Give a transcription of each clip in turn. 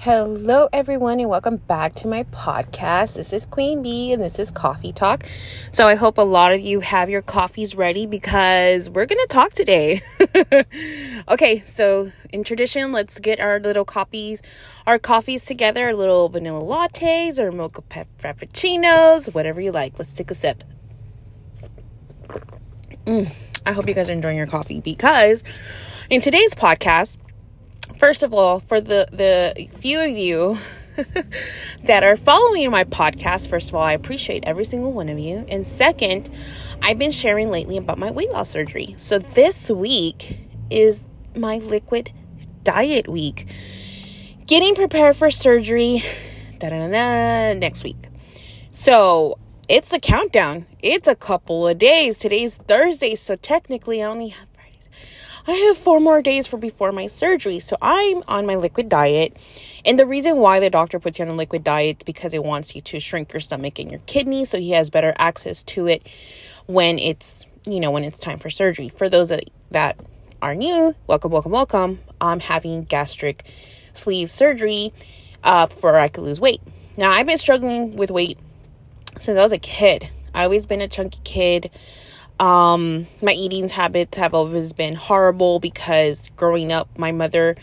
Hello, everyone, and welcome back to my podcast. This is Queen Bee, and this is Coffee Talk. So, I hope a lot of you have your coffees ready because we're going to talk today. okay, so in tradition, let's get our little coffees, our coffees together, little vanilla lattes or mocha frappuccinos, whatever you like. Let's take a sip. Mm, I hope you guys are enjoying your coffee because in today's podcast, first of all, for the the few of you that are following my podcast, first of all, I appreciate every single one of you. And second, I've been sharing lately about my weight loss surgery. So this week is my liquid diet week. Getting prepared for surgery next week. So it's a countdown. It's a couple of days. Today's Thursday, so technically I only have I have four more days for before my surgery. So I'm on my liquid diet. And the reason why the doctor puts you on a liquid diet is because it wants you to shrink your stomach and your kidney so he has better access to it when it's, you know, when it's time for surgery. For those that, that are new, welcome, welcome, welcome. I'm having gastric sleeve surgery uh, for I could lose weight. Now, I've been struggling with weight since I was a kid. I always been a chunky kid. Um, my eating habits have always been horrible because growing up, my mother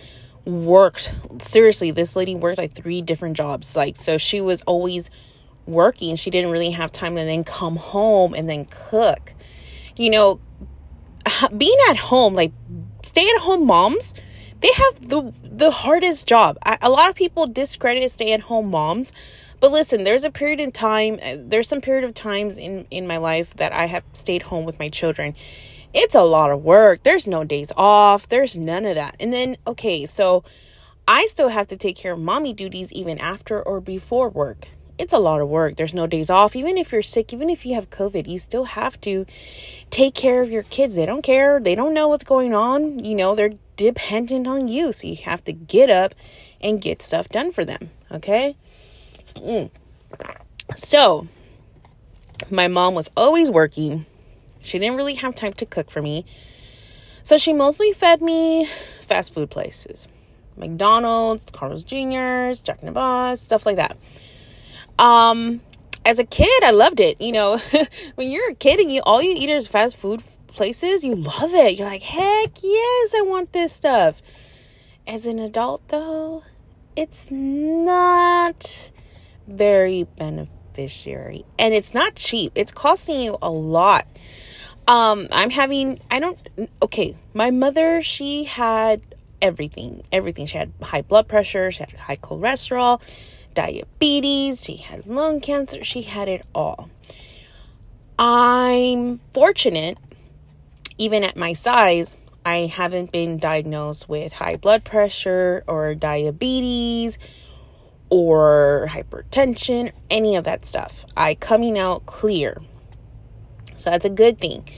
worked seriously. This lady worked like three different jobs. Like, so she was always working. She didn't really have time to then come home and then cook. You know, being at home, like stay at home moms, they have the the hardest job. I, a lot of people discredit stay at home moms but listen, there's a period in time, uh, there's some period of times in in my life that I have stayed home with my children. It's a lot of work. There's no days off. There's none of that. And then okay, so I still have to take care of mommy duties even after or before work. It's a lot of work. There's no days off. Even if you're sick, even if you have COVID, you still have to take care of your kids. They don't care. They don't know what's going on. You know, they're dependent on you. So you have to get up and get stuff done for them. Okay? Mm. So, my mom was always working. She didn't really have time to cook for me. So, she mostly fed me fast food places McDonald's, Carl's Jr.'s, Jack in the Box, stuff like that. Um, as a kid, I loved it. You know, when you're a kid and you all you eat is fast food places, you love it. You're like, heck yes, I want this stuff. As an adult, though, it's not very beneficiary. And it's not cheap. It's costing you a lot. Um i'm having i don't okay my mother she had everything. Everything. She had high blood pressure. She had high cholesterol diabetes. She had lung cancer. She had it all. I'm fortunate even at my size i haven't been diagnosed with high blood pressure or diabetes or hypertension, any of that stuff. I coming out clear. So that's a good thing.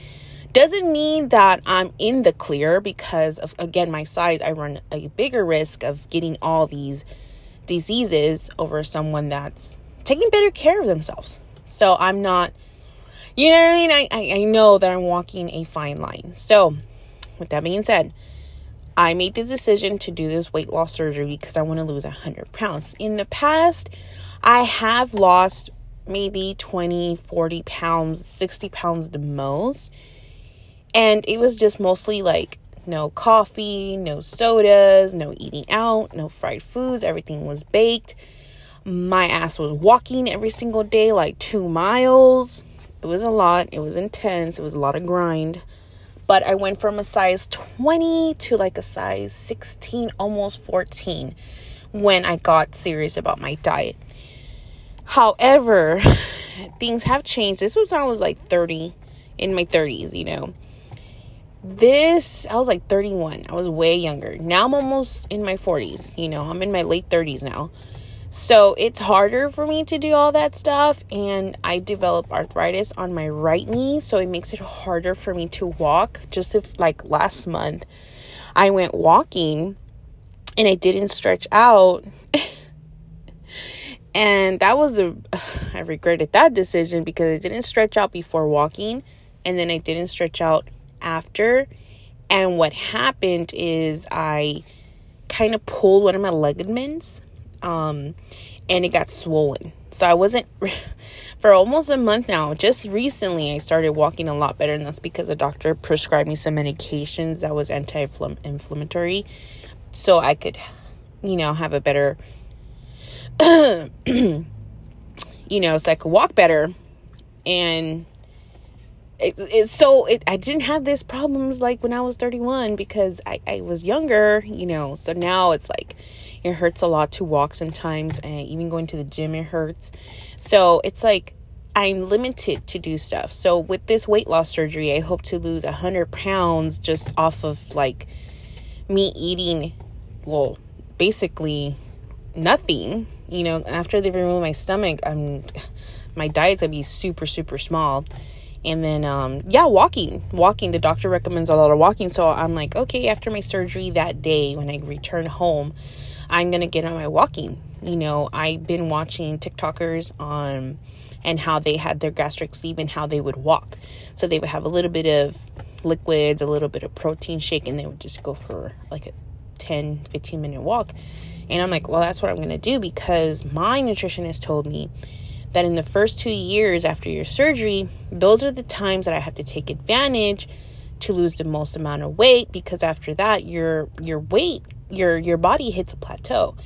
Doesn't mean that I'm in the clear because of again my size, I run a bigger risk of getting all these diseases over someone that's taking better care of themselves. So I'm not you know what I mean? I, I, I know that I'm walking a fine line. So with that being said, I made the decision to do this weight loss surgery because I want to lose 100 pounds. In the past, I have lost maybe 20, 40 pounds, 60 pounds the most. And it was just mostly like no coffee, no sodas, no eating out, no fried foods. Everything was baked. My ass was walking every single day, like two miles. It was a lot. It was intense. It was a lot of grind but I went from a size 20 to like a size 16, almost 14 when I got serious about my diet. However, things have changed. This was I was like 30, in my 30s, you know. This, I was like 31. I was way younger. Now I'm almost in my 40s, you know. I'm in my late 30s now. So it's harder for me to do all that stuff. And I develop arthritis on my right knee. So it makes it harder for me to walk. Just if, like, last month, I went walking and I didn't stretch out. and that was a, I regretted that decision because I didn't stretch out before walking. And then I didn't stretch out after. And what happened is I kind of pulled one of my ligaments um, and it got swollen. So I wasn't for almost a month now. Just recently, I started walking a lot better, and that's because the doctor prescribed me some medications that was anti-inflammatory, so I could, you know, have a better, you know, so I could walk better, and it, so it, I didn't have these problems like when I was 31 because I, I was younger, you know. So now it's like it hurts a lot to walk sometimes, and even going to the gym it hurts. So it's like I'm limited to do stuff. So with this weight loss surgery, I hope to lose 100 pounds just off of like me eating, well, basically nothing. You know, after they remove my stomach, I'm my diet's gonna be super super small and then um yeah walking. Walking. The doctor recommends a lot of walking. So i'm like okay after my surgery that day when i return home i'm gonna get on my walking. You know i've been watching tiktokers on and how they had their gastric sleeve and how they would walk. So they would have a little bit of liquids a little bit of protein shake and they would just go for like a 10 15 minute walk. And i'm like well that's what i'm gonna do because my nutritionist told me that in the first two years after your surgery, those are the times that I have to take advantage to lose the most amount of weight because after that your your weight your your body hits a plateau.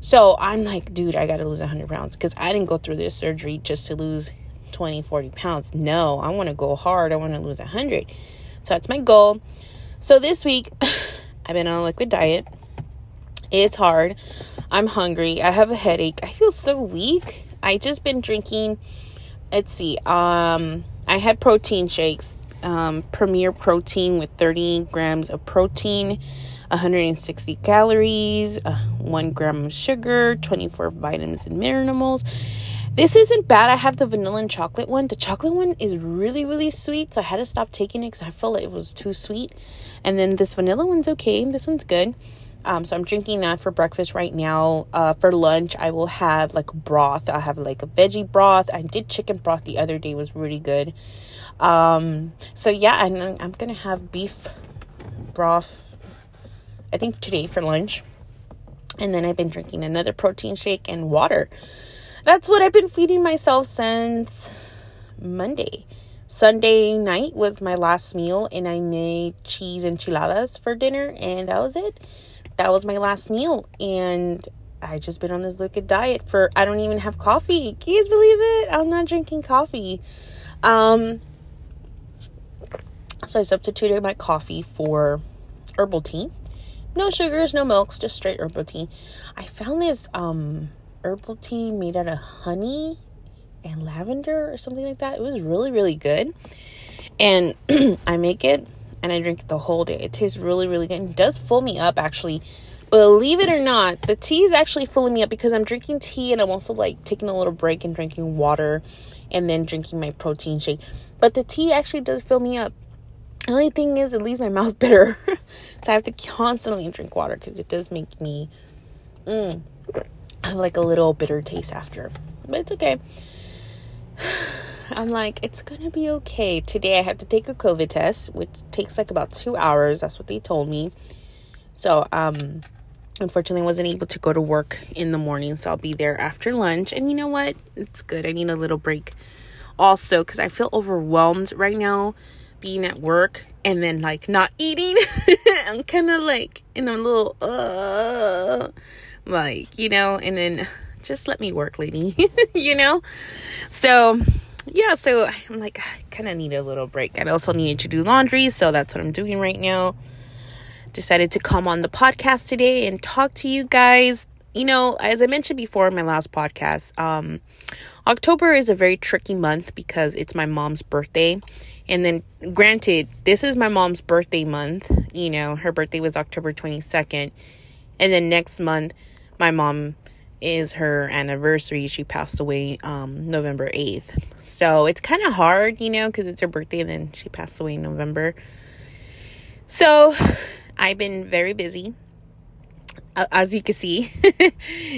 So I'm like, dude, I gotta lose 100 pounds because I didn't go through this surgery just to lose 20, 40 pounds. No, I wanna go hard. I wanna lose 100. So that's my goal. So this week, I've been on a liquid diet. It's hard. I'm hungry. I have a headache. I feel so weak. I just been drinking. Let's see. Um, I had protein shakes. Um, Premier Protein with 30 grams of protein, 160 calories, uh, one gram of sugar, 24 vitamins and minerals. This isn't bad. I have the vanilla and chocolate one. The chocolate one is really, really sweet, so I had to stop taking it because I felt like it was too sweet. And then this vanilla one's okay. This one's good. Um, so I'm drinking that for breakfast right now. Uh, for lunch, I will have like broth. I have like a veggie broth. I did chicken broth the other day; was really good. Um, so yeah, and I'm gonna have beef broth. I think today for lunch, and then I've been drinking another protein shake and water. That's what I've been feeding myself since Monday. Sunday night was my last meal, and I made cheese enchiladas for dinner, and that was it that was my last meal and I just been on this liquid diet for I don't even have coffee. Can you believe it? I'm not drinking coffee. Um so I substituted my coffee for herbal tea. No sugars, no milks, just straight herbal tea. I found this um herbal tea made out of honey and lavender or something like that. It was really really good. And I make it and I drink it the whole day. It tastes really, really good. It does fill me up actually. Believe it or not, the tea is actually filling me up because I'm drinking tea and I'm also like taking a little break and drinking water and then drinking my protein shake. But the tea actually does fill me up. The only thing is, it leaves my mouth bitter. so I have to constantly drink water because it does make me mm, have like a little bitter taste after. But it's okay. I'm like, it's gonna be okay. Today I have to take a COVID test, which takes like about two hours. That's what they told me. So, um, unfortunately, I wasn't able to go to work in the morning, so I'll be there after lunch. And you know what? It's good. I need a little break also because I feel overwhelmed right now being at work and then like not eating. I'm kind of like in a little, uh, like, you know, and then just let me work, lady, you know? So, yeah, so I'm like, I kind of need a little break. I also needed to do laundry, so that's what I'm doing right now. Decided to come on the podcast today and talk to you guys. You know, as I mentioned before in my last podcast, um, October is a very tricky month because it's my mom's birthday. And then, granted, this is my mom's birthday month. You know, her birthday was October 22nd. And then next month, my mom is her anniversary. She passed away um, November 8th. So it's kind of hard, you know, because it's her birthday and then she passed away in November. So I've been very busy. As you can see,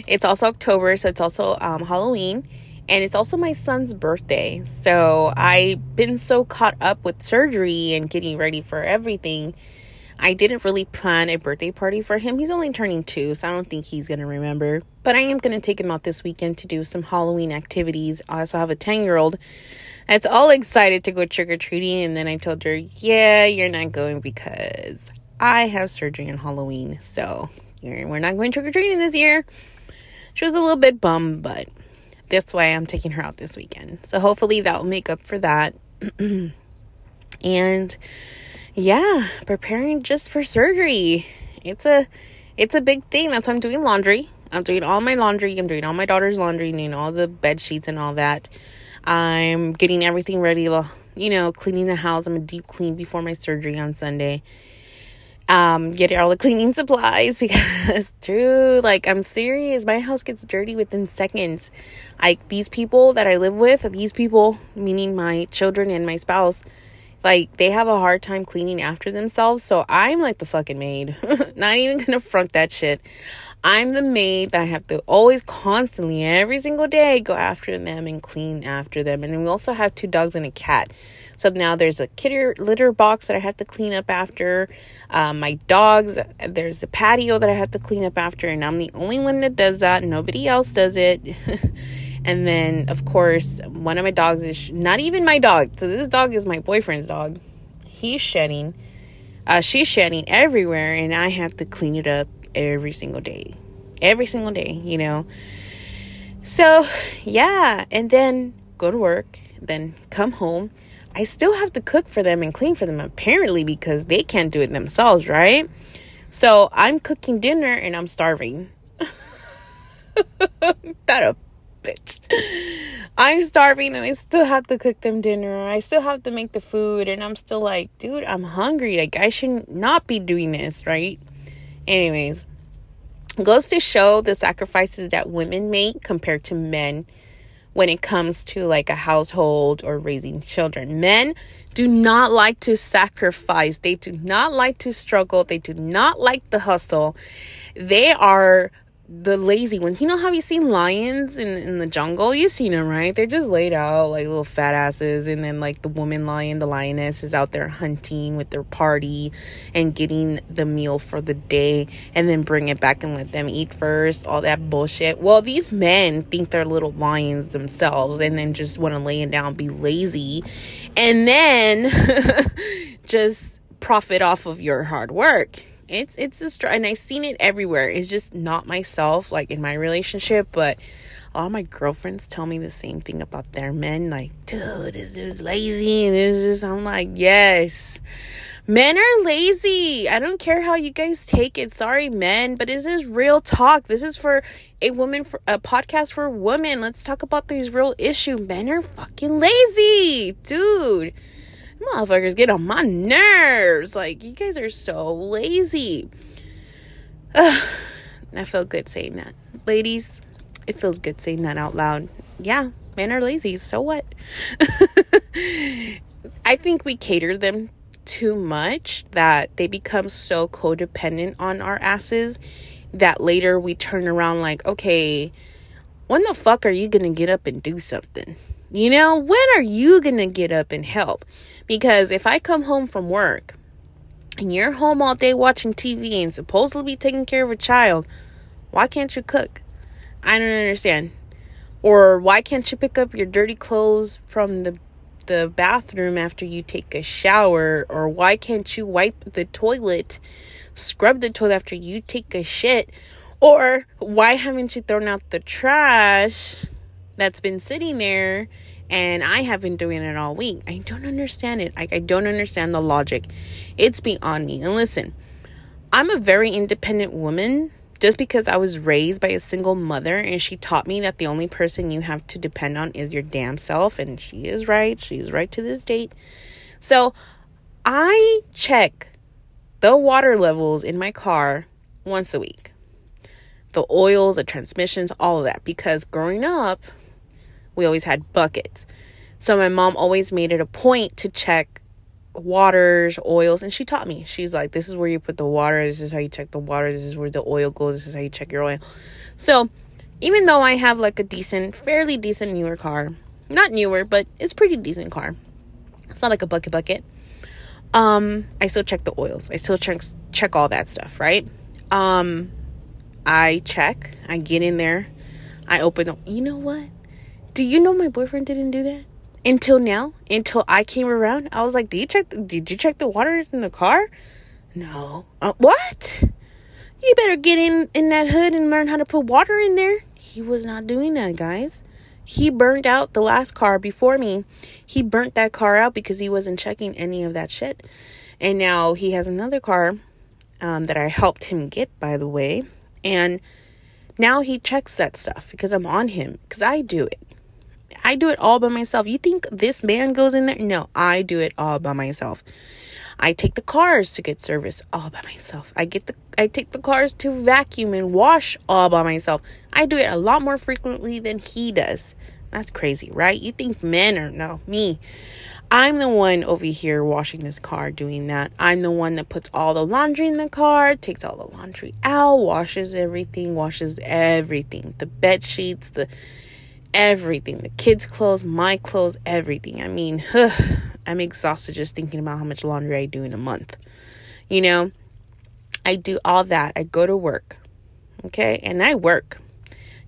it's also October, so it's also um, Halloween. And it's also my son's birthday. So I've been so caught up with surgery and getting ready for everything. I didn't really plan a birthday party for him. He's only turning two, so I don't think he's gonna remember. But I am gonna take him out this weekend to do some Halloween activities. I also have a 10 year old that's all excited to go trick or treating, and then I told her, Yeah, you're not going because I have surgery on Halloween, so we're not going trick or treating this year. She was a little bit bummed, but this way I'm taking her out this weekend. So hopefully that will make up for that. and yeah, preparing just for surgery. It's a it's a big thing. That's why I'm doing laundry. I'm doing all my laundry. I'm doing all my daughter's laundry, and all the bed sheets and all that. I'm getting everything ready, you know, cleaning the house. I'm a deep clean before my surgery on Sunday um getting all the cleaning supplies because true like i'm serious my house gets dirty within seconds like these people that i live with these people meaning my children and my spouse like they have a hard time cleaning after themselves so i'm like the fucking maid not even gonna front that shit I'm the maid that I have to always constantly every single day go after them and clean after them. And we also have two dogs and a cat. So now there's a kitter litter box that I have to clean up after. Um, my dogs, there's a patio that I have to clean up after, and I'm the only one that does that. Nobody else does it. and then, of course, one of my dogs is not even my dog. So this dog is my boyfriend's dog. He's shedding. Uh, she's shedding everywhere, and I have to clean it up every single day. Every single day, you know. So, yeah, and then go to work, then come home. I still have to cook for them and clean for them, apparently, because they can't do it themselves, right? So, I'm cooking dinner and I'm starving. that bitch. I'm starving and I still have to cook them dinner. I still have to make the food and I'm still like, dude, I'm hungry. Like I should not be doing this, right? Anyways, goes to show the sacrifices that women make compared to men when it comes to like a household or raising children. Men do not like to sacrifice, they do not like to struggle, they do not like the hustle. They are the lazy ones. You know how you seen lions in in the jungle? You've seen them, right? They're just laid out like little fat asses, and then like the woman lion, the lioness, is out there hunting with their party and getting the meal for the day, and then bring it back and let them eat first. All that bullshit. Well, these men think they're little lions themselves, and then just want to lay it down, be lazy, and then just profit off of your hard work it's it's a str- and I've seen it everywhere. It's just not myself, like in my relationship, but all my girlfriends tell me the same thing about their men. Like, dude, this dude's lazy, and this is. I'm like, yes, men are lazy. I don't care how you guys take it. Sorry, men, but this is real talk. This is for a woman for a podcast for women. Let's talk about these real issue. Men are fucking lazy, dude motherfuckers get on my nerves. Like, you guys are so lazy. Ugh, I feel good saying that. Ladies, it feels good saying that out loud. Yeah, men are lazy. So what? I think we cater them too much that they become so codependent on our asses that later we turn around like, okay, when the fuck are you gonna get up and do something? You know, when are you going to get up and help? Because if I come home from work and you're home all day watching TV and supposedly taking care of a child, why can't you cook? I don't understand. Or why can't you pick up your dirty clothes from the the bathroom after you take a shower? Or why can't you wipe the toilet, scrub the toilet after you take a shit? Or why haven't you thrown out the trash that's been sitting there and I have been doing it all week. I don't understand it. I, I don't understand the logic. It's beyond me. And listen, I'm a very independent woman just because I was raised by a single mother and she taught me that the only person you have to depend on is your damn self. And she is right. She's right to this date. So I check the water levels in my car once a week. The oils, the transmissions, all of that. Because growing up, we always had buckets. So my mom always made it a point to check waters, oils, and she taught me. She's like, This is where you put the water, this is how you check the water, this is where the oil goes, this is how you check your oil. So even though I have like a decent, fairly decent newer car, not newer, but it's pretty decent car. It's not like a bucket bucket. Um, I still check the oils. I still check check all that stuff, right? Um, I check. I get in there. I open. You know what? Do you know my boyfriend didn't do that until now? Until I came around, I was like, "Did you check? The, did you check the waters in the car?" No. Uh, what? You better get in in that hood and learn how to put water in there. He was not doing that, guys. He burned out the last car before me. He burnt that car out because he wasn't checking any of that shit. And now he has another car um, that I helped him get, by the way. And now he checks that stuff because I'm on him because I do it. I do it all by myself. You think this man goes in there? No, I do it all by myself. I take the cars to get service all by myself. I get the I take the cars to vacuum and wash all by myself. I do it a lot more frequently than he does. That's crazy, right? You think men are no, me. I'm the one over here washing this car doing that. I'm the one that puts all the laundry in the car, takes all the laundry out, washes everything, washes everything. The bed sheets, the everything, the kids' clothes, my clothes, everything. I mean, I'm exhausted just thinking about how much laundry I do in a month. You know, I do all that. I go to work. Okay? And I work.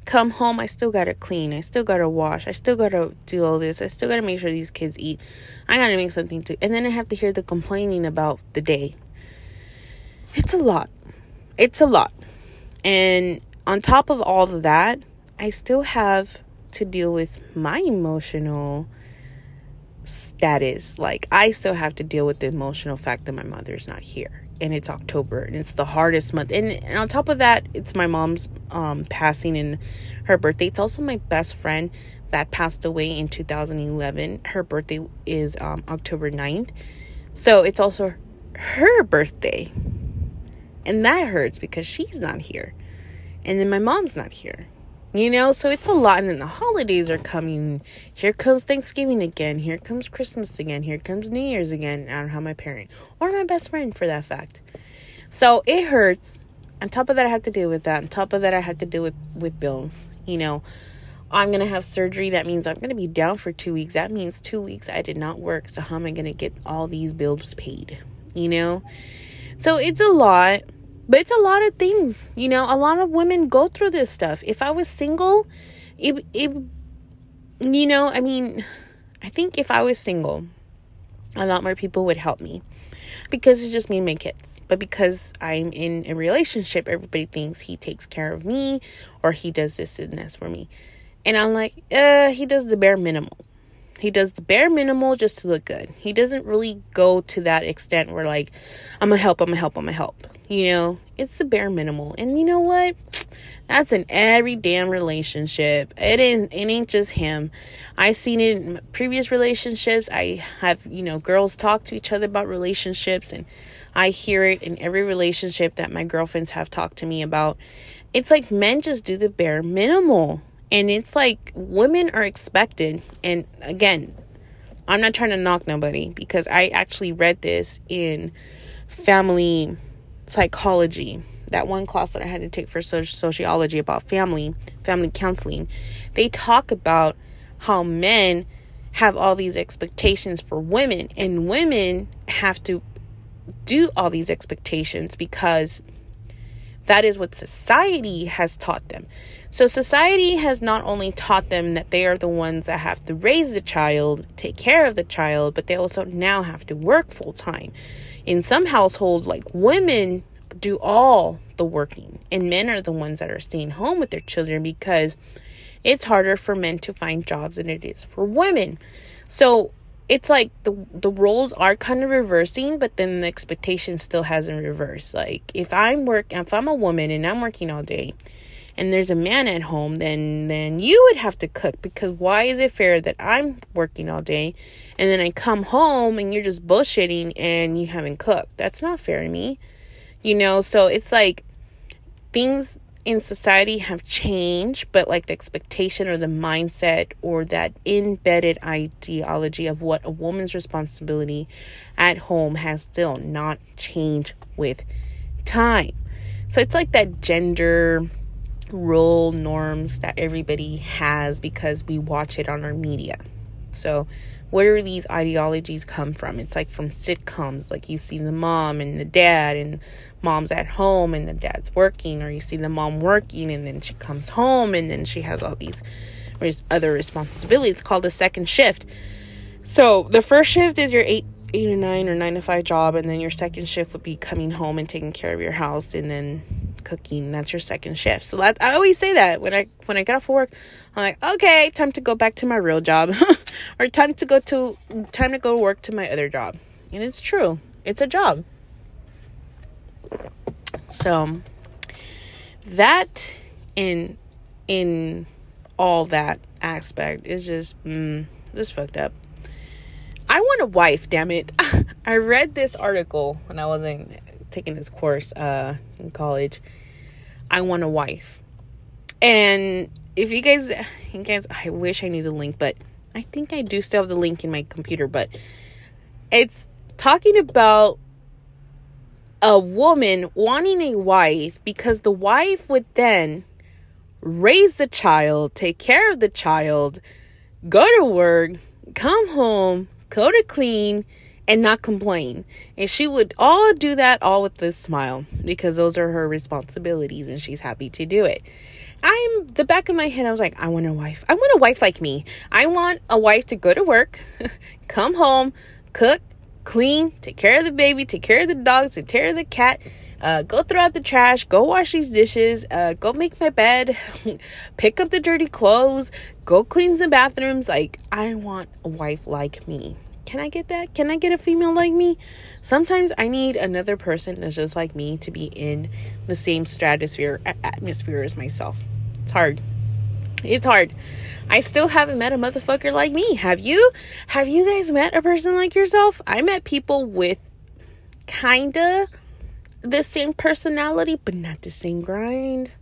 Come home, I still gotta clean. I still gotta wash. I still gotta do all this. I still gotta make sure these kids eat. I gotta make something to. And then I have to hear the complaining about the day. It's a lot. It's a lot. And on top of all of that, I still have to deal with my emotional status. Like, I still have to deal with the emotional fact that my mother's not here. And it's October and it's the hardest month. And, and on top of that, it's my mom's um, passing and her birthday. It's also my best friend that passed away in 2011. Her birthday is um, October 9th. So it's also her birthday. And that hurts because she's not here. And then my mom's not here. You know, so it's a lot. And then the holidays are coming. Here comes Thanksgiving again. Here comes Christmas again. Here comes New Year's again. I don't have my parent or my best friend for that fact. So it hurts. On top of that, I have to deal with that. On top of that, I have to deal with, with bills. You know, I'm going to have surgery. That means I'm going to be down for two weeks. That means two weeks I did not work. So how am I going to get all these bills paid? You know? So it's a lot. But it's a lot of things, you know. A lot of women go through this stuff. If I was single, it it you know, I mean, I think if I was single, a lot more people would help me because it's just me and my kids. But because I'm in a relationship, everybody thinks he takes care of me or he does this and this for me. And I'm like, uh, he does the bare minimum. He does the bare minimal just to look good. He doesn't really go to that extent where like, I'm gonna help, I'm gonna help, I'm gonna help. You know, it's the bare minimal. And you know what? That's in every damn relationship. It ain't it ain't just him. I've seen it in previous relationships. I have, you know, girls talk to each other about relationships and I hear it in every relationship that my girlfriends have talked to me about. It's like men just do the bare minimal. And it's like women are expected and again, I'm not trying to knock nobody because I actually read this in family psychology that one class that I had to take for sociology about family, family counseling, they talk about how men have all these expectations for women, and women have to do all these expectations because that is what society has taught them. So, society has not only taught them that they are the ones that have to raise the child, take care of the child, but they also now have to work full time in some households, like women do all the working, and men are the ones that are staying home with their children because it's harder for men to find jobs than it is for women. So it's like the the roles are kind of reversing, but then the expectation still hasn't reversed. Like if I'm work if I'm a woman and I'm working all day and there's a man at home, then then you would have to cook because why is it fair that I'm working all day and then I come home and you're just bullshitting and you haven't cooked? That's not fair to me. You know, so it's like things in society have changed, but like the expectation or the mindset or that embedded ideology of what a woman's responsibility at home has still not changed with time. So it's like that gender role norms that everybody has because we watch it on our media. So, where do these ideologies come from? It's like from sitcoms, like you see the mom and the dad, and mom's at home and the dad's working, or you see the mom working and then she comes home and then she has all these other responsibilities. It's called the second shift. So the first shift is your eight eight to nine or nine to five job, and then your second shift would be coming home and taking care of your house, and then cooking. That's your second shift. So that, I always say that when I when I get off work, I'm like, okay, time to go back to my real job, or time to go to time to go work to my other job. And it's true, it's a job. So that in in all that aspect is just mm, just fucked up. I want a wife, damn it. I read this article when I wasn't taking this course uh, in college. I want a wife. And if you guys, you guys, I wish I knew the link, but I think I do still have the link in my computer. But it's talking about a woman wanting a wife because the wife would then raise the child, take care of the child, go to work, come home, go to clean, and not complain. And she would all do that all with this smile because those are her responsibilities and she's happy to do it. I'm the back of my head, I was like, I want a wife. I want a wife like me. I want a wife to go to work, come home, cook, clean, take care of the baby, take care of the dogs, take care of the cat, uh, go throw out the trash, go wash these dishes, uh, go make my bed, pick up the dirty clothes, go clean some bathrooms. Like, I want a wife like me. Can I get that? Can I get a female like me? Sometimes I need another person that's just like me to be in the same stratosphere, atmosphere as myself. It's hard. It's hard. I still haven't met a motherfucker like me. Have you? Have you guys met a person like yourself? I met people with kinda the same personality, but not the same grind.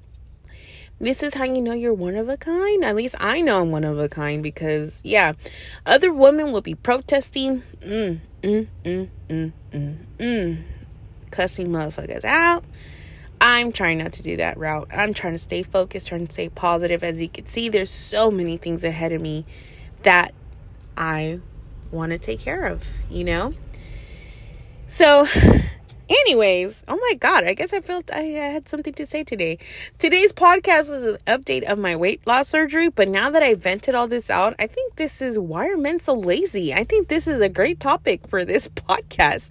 This is how you know you're one of a kind. At least I know I'm one of a kind because, yeah, other women will be protesting, mm, mm, mm, mm, mm, mm, cussing motherfuckers out. I'm trying not to do that route. I'm trying to stay focused, trying to stay positive. As you can see, there's so many things ahead of me that I want to take care of, you know? So, Anyways, oh my god, I guess I felt I had something to say today. Today's podcast was an update of my weight loss surgery, but now that I vented all this out, I think this is why are men so lazy? I think this is a great topic for this podcast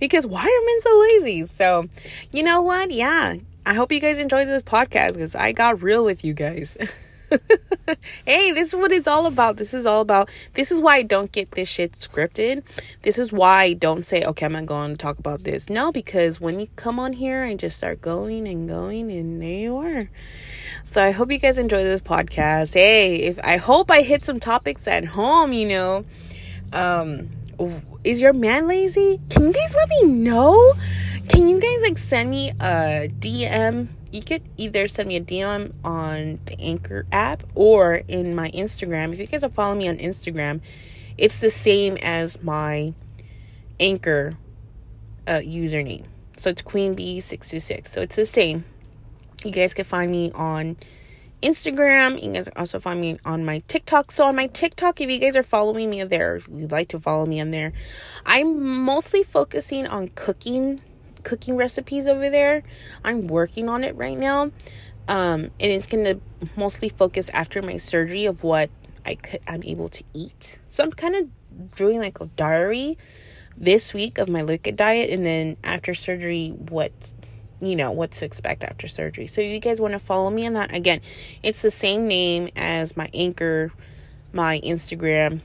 because why are men so lazy? So, you know what? Yeah, I hope you guys enjoyed this podcast because I got real with you guys. hey, this is what it's all about. This is all about. This is why I don't get this shit scripted. This is why I don't say, okay, I'm not going to talk about this. No, because when you come on here and just start going and going, and there you are. So I hope you guys enjoy this podcast. Hey, if I hope I hit some topics at home, you know. Um, is your man lazy? Can you guys let me know? Can you guys like send me a DM? You could either send me a DM on the Anchor app or in my Instagram. If you guys are following me on Instagram, it's the same as my Anchor uh, username. So it's Queen Bee626. So it's the same. You guys can find me on Instagram. You guys can also find me on my TikTok. So on my TikTok, if you guys are following me there, if you'd like to follow me on there, I'm mostly focusing on cooking cooking recipes over there. I'm working on it right now. Um, and it's going to mostly focus after my surgery of what I could, I'm able to eat. So I'm kind of doing like a diary this week of my liquid diet and then after surgery what you know what to expect after surgery. So you guys want to follow me on that again. It's the same name as my anchor, my Instagram,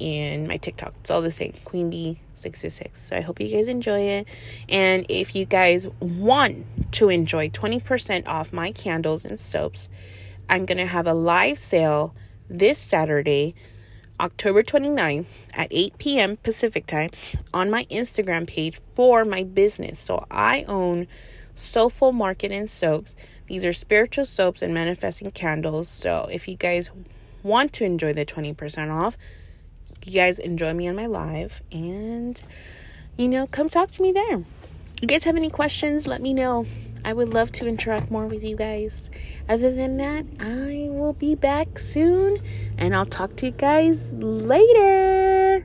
and my TikTok. It's all the same. Queen Bee 626. So I hope you guys enjoy it. And if you guys want to enjoy 20% off my candles and soaps, I'm going to have a live sale this Saturday, October 29th at 8 p.m. Pacific time on my Instagram page for my business. So I own Soulful Market and Soaps. These are spiritual soaps and manifesting candles. So if you guys want to enjoy the 20% off, you guys enjoy me on my live and you know come talk to me there you guys have any questions let me know I would love to interact more with you guys. Other than that, I will be back soon and I'll talk to you guys later.